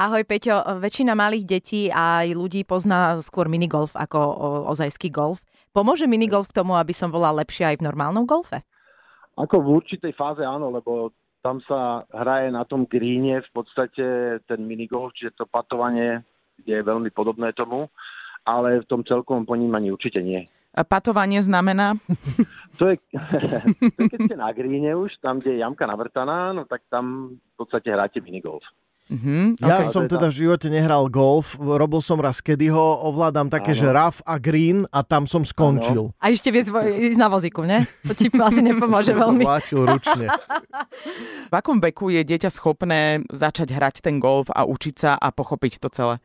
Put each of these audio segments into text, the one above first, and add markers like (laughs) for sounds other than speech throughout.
Ahoj Peťo, väčšina malých detí a aj ľudí pozná skôr minigolf ako ozajský golf. Pomôže minigolf k tomu, aby som bola lepšia aj v normálnom golfe? Ako v určitej fáze áno, lebo tam sa hraje na tom gríne v podstate ten minigolf, čiže to patovanie je veľmi podobné tomu, ale v tom celkovom ponímaní určite nie. A patovanie znamená? (laughs) To je, (laughs) to je keď ste na gríne už, tam, kde je jamka navrtaná, no tak tam v podstate hráte minigolf. Mm-hmm, ja okay. som teda v živote nehral golf, robil som raz, kedy ho ovládam také, ano. že rough a green a tam som skončil. Ano. A ešte vieš ísť na vozíku, ne? To ti asi nepomôže (laughs) veľmi. Vláčil ručne. v akom veku je dieťa schopné začať hrať ten golf a učiť sa a pochopiť to celé?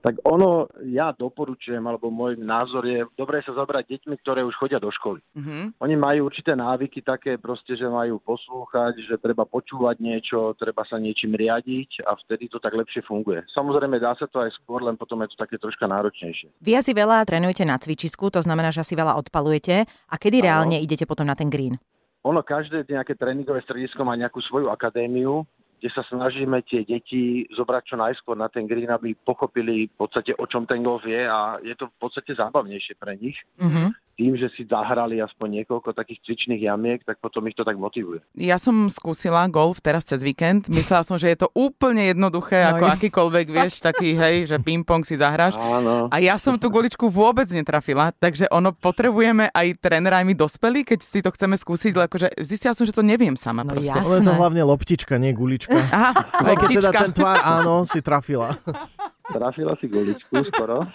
Tak ono, ja doporučujem, alebo môj názor je, dobre sa zabrať deťmi, ktoré už chodia do školy. Mm-hmm. Oni majú určité návyky také proste, že majú poslúchať, že treba počúvať niečo, treba sa niečím riadiť a vtedy to tak lepšie funguje. Samozrejme dá sa to aj skôr, len potom je to také troška náročnejšie. Vy asi veľa trénujete na cvičisku, to znamená, že asi veľa odpalujete. A kedy ano. reálne idete potom na ten green? Ono, každé nejaké tréningové stredisko má nejakú svoju akadémiu, kde sa snažíme tie deti zobrať čo najskôr na ten green, aby pochopili v podstate, o čom ten golf je a je to v podstate zábavnejšie pre nich. Mm-hmm tým, že si zahrali aspoň niekoľko takých cvičných jamiek, tak potom ich to tak motivuje. Ja som skúsila golf teraz cez víkend. Myslela som, že je to úplne jednoduché, no ako je. akýkoľvek, vieš, taký, hej, že ping-pong si zahráš. Áno. A ja som tú goličku vôbec netrafila, takže ono potrebujeme aj trénera, aj my dospelí, keď si to chceme skúsiť, lebo akože zistila som, že to neviem sama no, proste. Ale to hlavne loptička, nie gulička. Aha, aj keď teda ten tvár, áno, si trafila. (laughs) Trafila si goličku skoro. (laughs)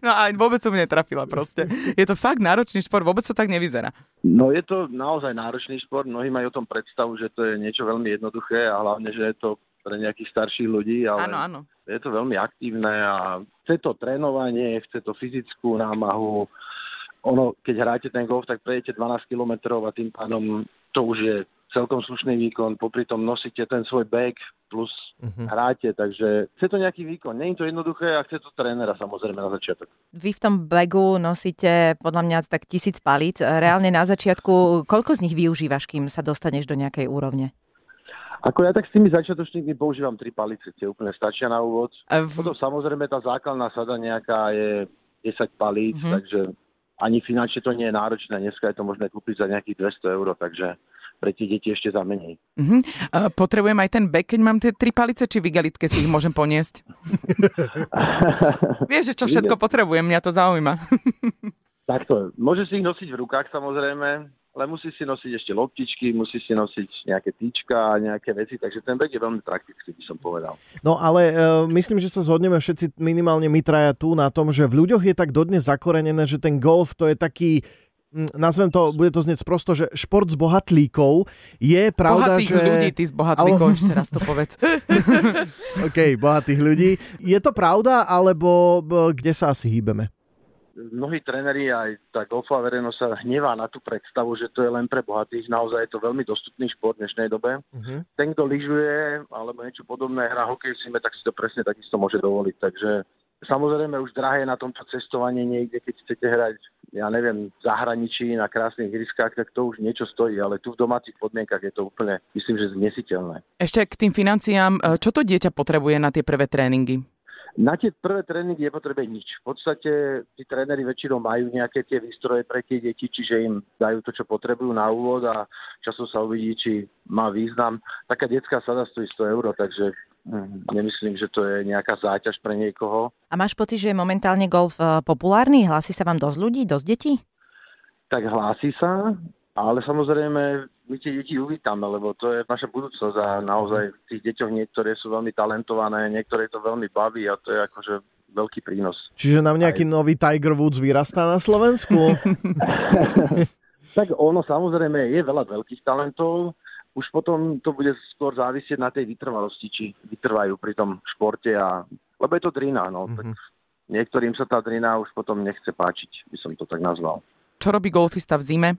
No a vôbec som netrafila proste. Je to fakt náročný šport, vôbec to tak nevyzerá. No je to naozaj náročný šport, mnohí majú o tom predstavu, že to je niečo veľmi jednoduché a hlavne, že je to pre nejakých starších ľudí, ale áno, áno. je to veľmi aktívne a chce to trénovanie, chce to fyzickú námahu. Ono, keď hráte ten golf, tak prejdete 12 kilometrov a tým pádom to už je celkom slušný výkon, popri tom nosíte ten svoj bag plus uh-huh. hráte, takže chce to nejaký výkon. Je to jednoduché a chce to trénera samozrejme na začiatok. Vy v tom bagu nosíte podľa mňa tak tisíc palíc. Reálne na začiatku, koľko z nich využívaš, kým sa dostaneš do nejakej úrovne? Ako ja tak s tými začiatočníkmi používam tri palice, tie úplne stačia na úvod. V... Potom samozrejme tá základná sada nejaká je 10 palíc, uh-huh. takže ani finančne to nie je náročné. Dneska je to možné kúpiť za nejakých 200 eur, takže pre tie deti ešte za menej. Uh-huh. Uh, potrebujem aj ten bek, keď mám tie tri palice, či v igalitke si ich môžem poniesť? (laughs) Vieš, že čo všetko potrebujem, mňa to zaujíma. (laughs) Takto, môže si ich nosiť v rukách samozrejme, ale musí si nosiť ešte loptičky, musí si nosiť nejaké týčka a nejaké veci, takže ten bek je veľmi praktický, by som povedal. No ale uh, myslím, že sa zhodneme všetci minimálne my traja tu na tom, že v ľuďoch je tak dodnes zakorenené, že ten golf to je taký nazvem to, bude to znieť prosto, že šport z bohatlíkov je pravda, bohatých že... ľudí, ty z bohatlíkov, ale... ešte raz to povedz. (laughs) OK, bohatých ľudí. Je to pravda, alebo kde sa asi hýbeme? Mnohí tréneri aj tá golfová verejnosť sa hnevá na tú predstavu, že to je len pre bohatých. Naozaj je to veľmi dostupný šport v dnešnej dobe. Uh-huh. Ten, kto lyžuje alebo niečo podobné, hrá hokej v tak si to presne takisto môže dovoliť. Takže samozrejme už drahé na tomto cestovanie niekde, keď chcete hrať ja neviem, v zahraničí na krásnych hryskách, tak to už niečo stojí, ale tu v domácich podmienkach je to úplne, myslím, že znesiteľné. Ešte k tým financiám, e, čo to dieťa potrebuje na tie prvé tréningy? Na tie prvé tréningy je potrebe nič. V podstate tí tréneri väčšinou majú nejaké tie výstroje pre tie deti, čiže im dajú to, čo potrebujú na úvod a časom sa uvidí, či má význam. Taká detská sada stojí 100 eur, takže hm, nemyslím, že to je nejaká záťaž pre niekoho. A máš pocit, že je momentálne golf e, populárny? Hlási sa vám dosť ľudí, dosť detí? Tak hlási sa, ale samozrejme my tie deti uvítame, lebo to je naša budúcnosť a naozaj v tých deťoch niektoré sú veľmi talentované, niektoré to veľmi baví a to je akože veľký prínos. Čiže nám nejaký Aj... nový Tiger Woods vyrastá na Slovensku? (laughs) tak ono samozrejme je veľa veľkých talentov, už potom to bude skôr závisieť na tej vytrvalosti, či vytrvajú pri tom športe a lebo je to drina, no. Mm-hmm. Tak niektorým sa tá drina už potom nechce páčiť, by som to tak nazval. Čo robí golfista v zime?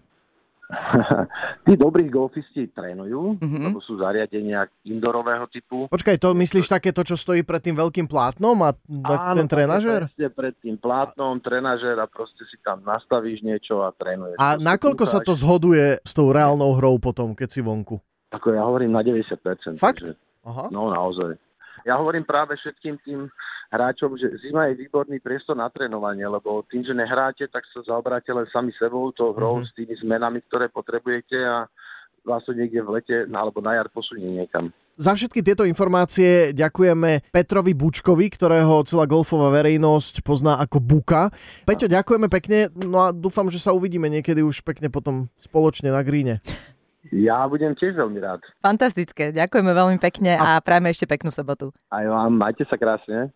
(laughs) Tí dobrí golfisti trénujú, mm-hmm. lebo sú zariadenia indorového typu. Počkaj, to myslíš také to, čo stojí pred tým veľkým plátnom a Áno, ten trenažer? Áno, pred tým plátnom, trenažer a proste si tam nastavíš niečo a trénuješ. A nakoľko sa to zhoduje s tou reálnou hrou potom, keď si vonku? Ako ja hovorím na 90%. Fakt? Takže, Aha. No naozaj. Ja hovorím práve všetkým tým hráčom, že zima je výborný priestor na trénovanie, lebo tým, že nehráte, tak sa zaoberáte len sami sebou, to hrou, mm-hmm. s tými zmenami, ktoré potrebujete a vás to niekde v lete alebo na jar posunie niekam. Za všetky tieto informácie ďakujeme Petrovi Bučkovi, ktorého celá golfová verejnosť pozná ako Buka. Peťo, ďakujeme pekne, no a dúfam, že sa uvidíme niekedy už pekne potom spoločne na gríne. Ja budem tiež veľmi rád. Fantastické, ďakujeme veľmi pekne a, a prajme ešte peknú sobotu. Aj vám, majte sa krásne.